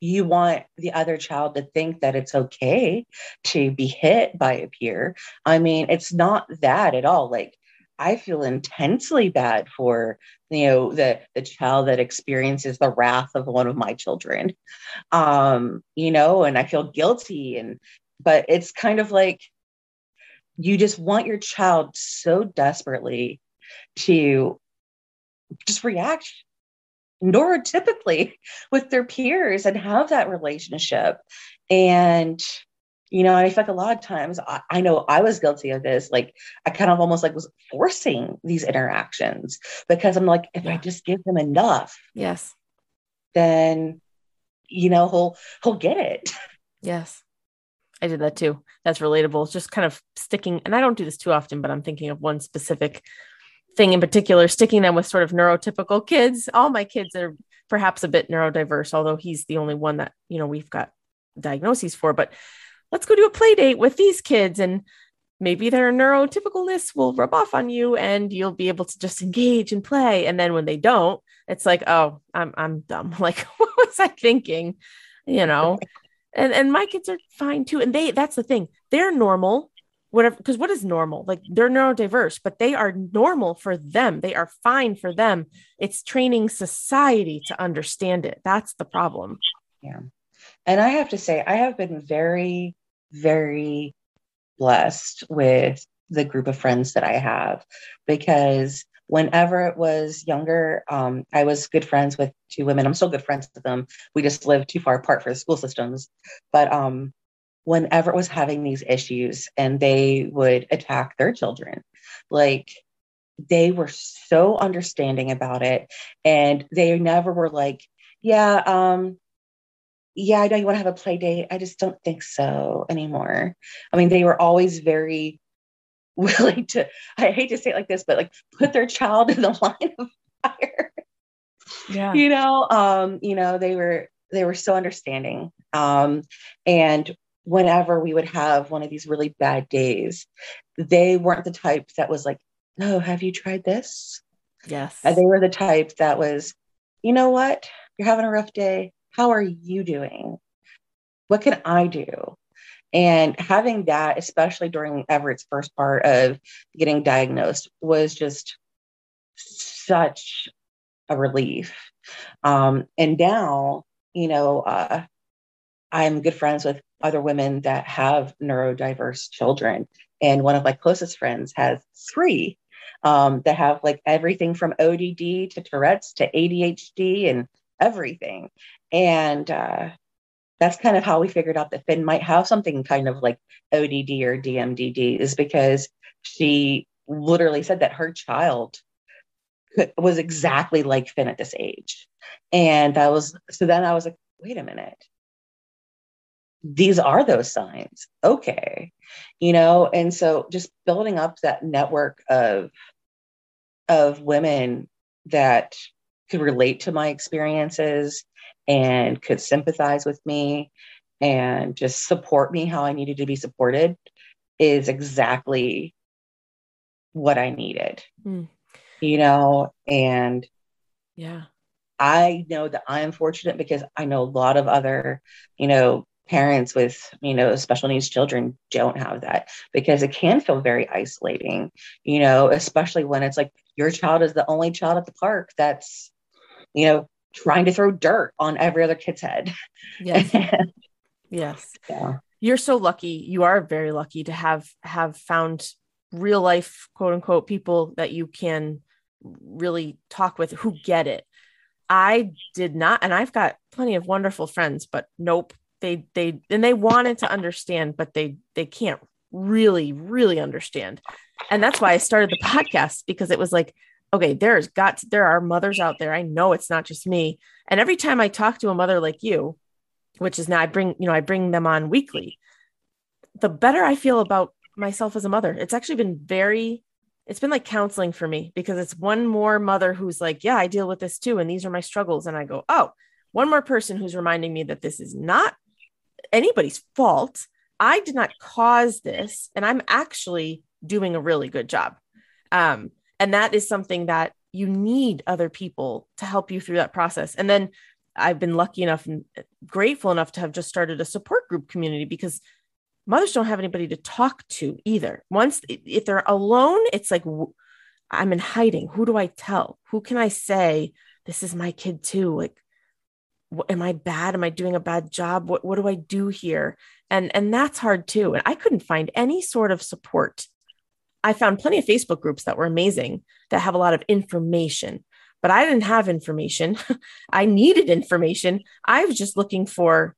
S2: you want the other child to think that it's okay to be hit by a peer. I mean, it's not that at all. Like, I feel intensely bad for you know the the child that experiences the wrath of one of my children um you know and i feel guilty and but it's kind of like you just want your child so desperately to just react neurotypically *laughs* with their peers and have that relationship. And, you know, I feel like a lot of times I, I, know I was guilty of this. Like I kind of almost like was forcing these interactions because I'm like, if yeah. I just give him enough,
S1: yes,
S2: then you know, he'll he'll get it. *laughs*
S1: Yes. I did that too. That's relatable. It's just kind of sticking, and I don't do this too often, but I'm thinking of one specific thing in particular, sticking them with sort of neurotypical kids. All my kids are perhaps a bit neurodiverse, although he's the only one that, you know, we've got diagnoses for. But let's go do a play date with these kids and maybe their neurotypicalness will rub off on you and you'll be able to just engage and play. And then when they don't, it's like, oh, I'm I'm dumb. *laughs* Like, *laughs* what was I thinking? You know, *laughs* and and my kids are fine too. And they that's the thing. They're normal whatever because what is normal? Like they're neurodiverse but they are normal for them. They are fine for them. It's training society to understand it. That's the problem.
S2: Yeah. And i have to say i have been very very blessed with the group of friends that i have because whenever it was younger, um, I was good friends with two women. I'm still good friends with them. We just live too far apart for the school systems. But um, whenever it was having these issues and they would attack their children. Like they were so understanding about it. And they never were like, yeah, um, yeah, I know you want to have a play date. I just don't think so anymore. I mean, they were always very *laughs* willing to, I hate to say it like this, but like put their child *laughs* in the line of fire. Yeah. You know, um, you know, they were they were so understanding. Um, and whenever we would have one of these really bad days, they weren't the type that was like, No, have you tried this?
S1: Yes.
S2: And they were the type that was, you know what? You're having a rough day. How are you doing? What can I do? And having that, especially during Everett's first part of getting diagnosed, was just such a relief. Um, and now, you know, uh, I'm good friends with other women that have neurodiverse children. And one of my closest friends has three um, that have like everything from ODD to Tourette's to ADHD and everything. And uh, that's kind of how we figured out that Finn might have something kind of like ODD or DMDD, is because she literally said that her child was exactly like Finn at this age. And that was so then I was like, wait a minute. These are those signs. Okay. You know, and so just building up that network of of women that could relate to my experiences and could sympathize with me and just support me how I needed to be supported is exactly what I needed. Mm. You know, and
S1: yeah.
S2: I know that I am fortunate because I know a lot of other, you know, parents with, you know, special needs children don't have that because it can feel very isolating, you know, especially when it's like your child is the only child at the park that's, you know, trying to throw dirt on every other kid's head.
S1: Yes. *laughs* yes. Yeah. You're so lucky. You are very lucky to have have found real life quote unquote people that you can really talk with who get it. I did not and I've got plenty of wonderful friends but nope they they and they wanted to understand but they they can't really really understand. And that's why I started the podcast because it was like okay, there's got to, there are mothers out there. I know it's not just me. And every time I talk to a mother like you, which is now I bring, you know, I bring them on weekly, the better I feel about myself as a mother. It's actually been very it's been like counseling for me because it's one more mother who's like, yeah, I deal with this too and these are my struggles and I go, "Oh, one more person who's reminding me that this is not anybody's fault. I did not cause this and I'm actually doing a really good job." Um and that is something that you need other people to help you through that process. And then i've been lucky enough and grateful enough to have just started a support group community because mothers don't have anybody to talk to either. Once if they're alone it's like i'm in hiding. Who do i tell? Who can i say this is my kid too like what, am i bad? Am i doing a bad job? What, what do i do here? And and that's hard too. And i couldn't find any sort of support I found plenty of Facebook groups that were amazing that have a lot of information, but I didn't have information. *laughs* I needed information. I was just looking for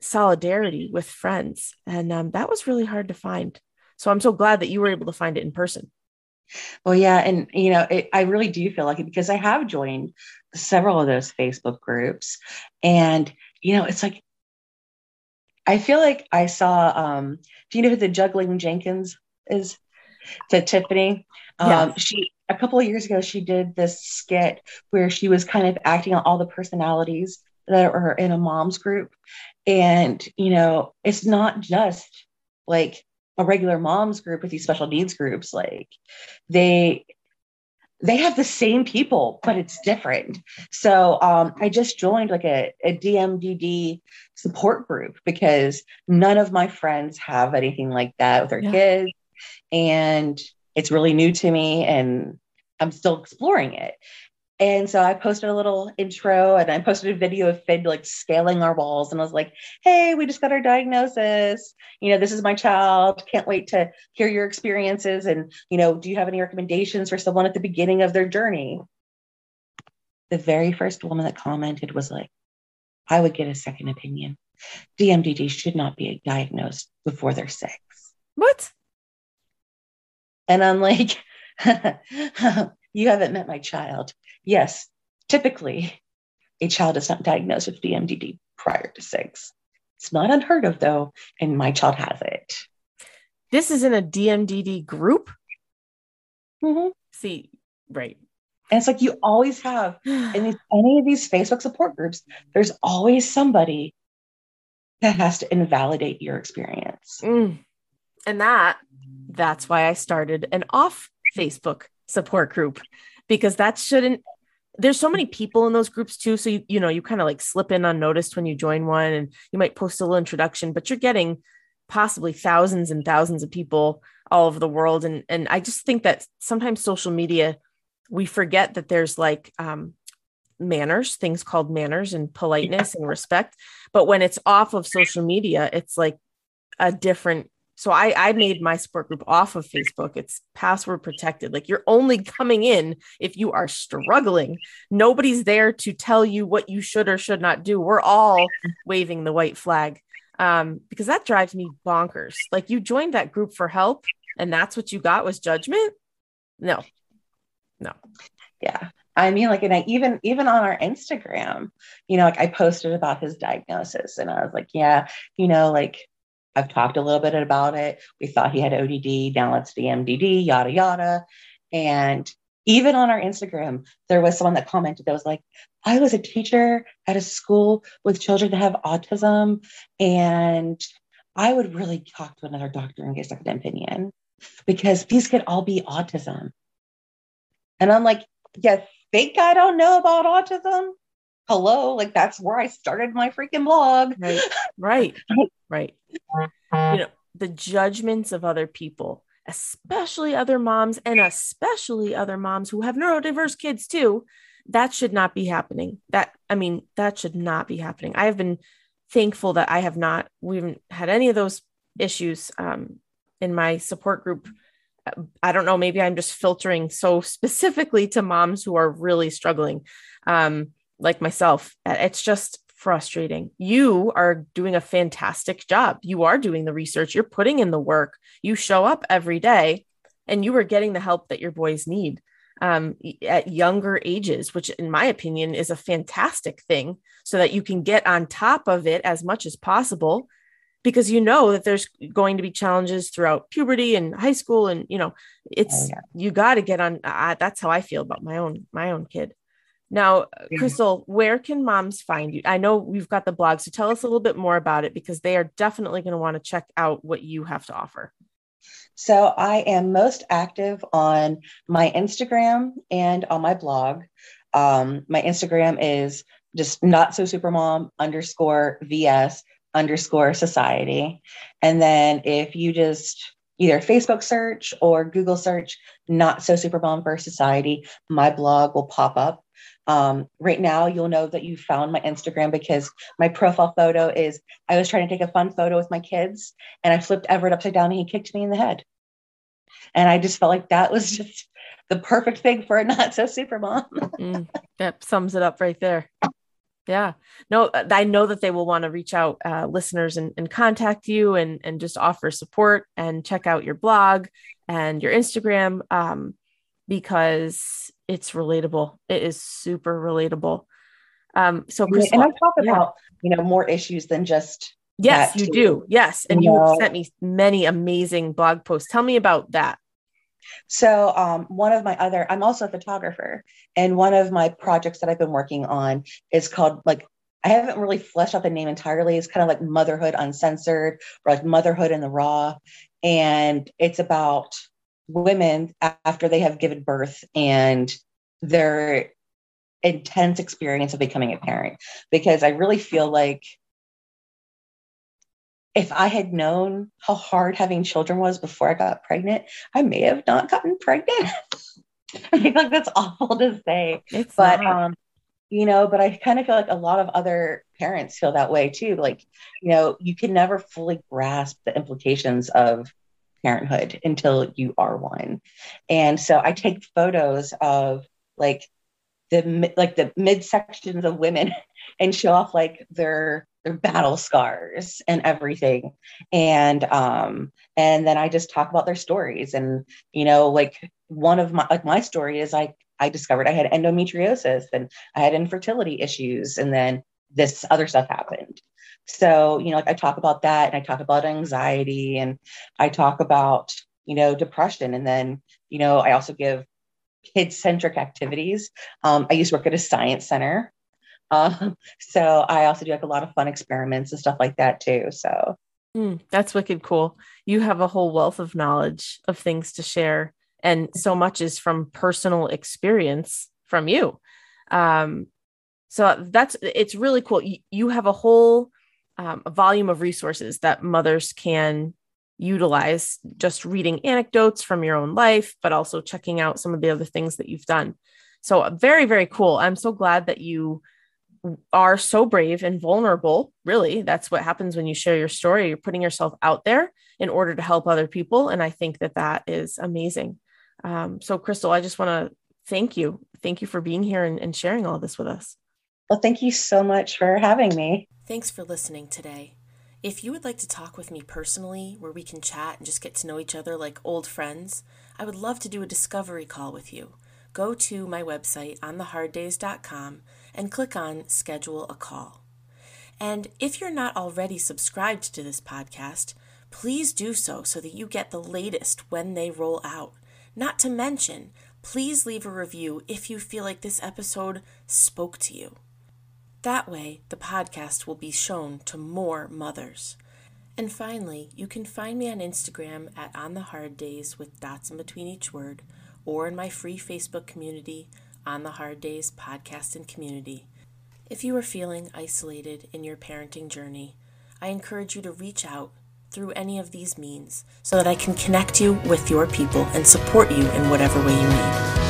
S1: solidarity with friends. And um, that was really hard to find. So I'm so glad that you were able to find it in person.
S2: Well, yeah. And, you know, it, I really do feel like it because I have joined several of those Facebook groups. And, you know, it's like, I feel like I saw, um, do you know who the Juggling Jenkins is? To Tiffany. Um, She a couple of years ago she did this skit where she was kind of acting on all the personalities that are in a mom's group, and you know it's not just like a regular mom's group with these special needs groups. Like they they have the same people, but it's different. So um, I just joined like a, a DMDD support group because none of my friends have anything like that with their yeah. kids and it's really new to me and I'm still exploring it. And so I posted a little intro and I posted a video of Finn like scaling our walls. And I was like, hey, we just got our diagnosis. You know, this is my child. Can't wait to hear your experiences. And, you know, do you have any recommendations for someone at the beginning of their journey? The very first woman that commented was like, I would get a second opinion. DMDD should not be diagnosed before they're six.
S1: What?
S2: And I'm like, *laughs* you haven't met my child. Yes, typically a child is not diagnosed with DMDD prior to six. It's not unheard of though, and my child has it.
S1: This is in a DMDD group?
S2: Mm-hmm.
S1: See, right.
S2: And it's like you always have in these, any of these Facebook support groups, there's always somebody that has to invalidate your experience.
S1: Mm. And that, that's why I started an off Facebook support group because that shouldn't there's so many people in those groups too. So you you know you kind of like slip in unnoticed when you join one and you might post a little introduction but you're getting possibly thousands and thousands of people all over the world. And and I just think that sometimes social media we forget that there's like um manners things called manners and politeness and respect. But when it's off of social media it's like a different so I, I made my support group off of Facebook. It's password protected. Like you're only coming in if you are struggling. Nobody's there to tell you what you should or should not do. We're all waving the white flag um, because that drives me bonkers. Like you joined that group for help and that's what you got was judgment. No, no.
S2: Yeah. I mean, like, and I even even on our Instagram, you know, like I posted about his diagnosis, and I was like, yeah, you know, like I've talked a little bit about it. We thought he had ODD. Now it's DMDD, yada, yada. And even on our Instagram, there was someone that commented that was like, I was a teacher at a school with children that have autism, and I would really talk to another doctor and get a second opinion because these could all be autism. And I'm like, you think I don't know about autism? Hello, like that's where I started my freaking blog.
S1: Right, right, *laughs* right. You know, the judgments of other people, especially other moms and especially other moms who have neurodiverse kids too, that should not be happening. That, I mean, that should not be happening. I have been thankful that I have not, we haven't had any of those issues um, in my support group. I don't know, maybe I'm just filtering so *laughs* specifically to moms who are really struggling, um, like myself. It's just frustrating. You are doing a fantastic job. You are doing the research, you're putting in the work, you show up every day, and you are getting the help that your boys need um, at younger ages, which, in my opinion, is a fantastic thing so that you can get on top of it as much as possible because you know that there's going to be challenges throughout puberty and high school and you know it's oh, yeah. you got to get on uh, that's how i feel about my own my own kid now, yeah. Crystal, where can moms find you? I know we've got the blog, so tell us a little bit more about it because they are definitely going to want to check out what you have to offer.
S2: So, I am most active on my Instagram and on my blog. Um, my Instagram is just not so super mom underscore VS underscore society. And then if you just either Facebook search or Google search not so super mom for society, my blog will pop up um, right now, you'll know that you found my Instagram because my profile photo is I was trying to take a fun photo with my kids and I flipped Everett upside down and he kicked me in the head. And I just felt like that was *laughs* just the perfect thing for a not so super mom. *laughs*
S1: mm, that sums it up right there. Yeah. No, I know that they will want to reach out, uh, listeners, and, and contact you and, and just offer support and check out your blog and your Instagram um, because it's relatable. It is super relatable. Um, so
S2: Crystal, and I talk yeah. about you know more issues than just
S1: yes, you too. do. Yes, and you, you sent me many amazing blog posts. Tell me about that.
S2: So, um, one of my other, I'm also a photographer, and one of my projects that I've been working on is called like I haven't really fleshed out the name entirely. It's kind of like Motherhood Uncensored or like Motherhood in the Raw, and it's about women after they have given birth and their intense experience of becoming a parent because I really feel like if I had known how hard having children was before I got pregnant, I may have not gotten pregnant. *laughs* I feel like that's awful to say, it's but not. um, you know, but I kind of feel like a lot of other parents feel that way too. Like, you know, you can never fully grasp the implications of parenthood until you are one. And so I take photos of like the like the midsections of women *laughs* and show off like their their battle scars and everything. And um and then i just talk about their stories. And you know like one of my like my story is like i discovered i had endometriosis and i had infertility issues. And then this other stuff happened so you know like i talk about that and i talk about anxiety and i talk about you know depression and then you know i also give kid centric activities um, i used to work at a science center um, so I also do like a lot of fun experiments and stuff like that too. So
S1: mm, that's wicked cool. You have a whole wealth of knowledge of things to share, and so much is from personal experience from you. Um, so that's it's really cool. You, you have a whole um, a volume of resources that mothers can utilize just reading anecdotes from your own life, but also checking out some of the other things that you've done. So, very, very cool. I'm so glad that you are so brave and vulnerable. Really, that's what happens when you share your story. You're putting yourself out there in order to help other people. And I think that that is amazing. Um, so, Crystal, I just want to thank you. Thank you for being here and, and sharing all this with us.
S2: Well, thank you so much for having me.
S3: Thanks for listening today. If you would like to talk with me personally, where we can chat and just get to know each other like old friends, I would love to do a discovery call with you. Go to my website, ontheharddays.com, and click on Schedule a Call. And if you're not already subscribed to this podcast, please do so so that you get the latest when they roll out. Not to mention, please leave a review if you feel like this episode spoke to you. That way, the podcast will be shown to more mothers. And finally, you can find me on Instagram at On the Hard Days with dots in between each word, or in my free Facebook community, on the Hard Days podcast and community. If you are feeling isolated in your parenting journey, I encourage you to reach out through any of these means so that I can connect you with your people and support you in whatever way you need.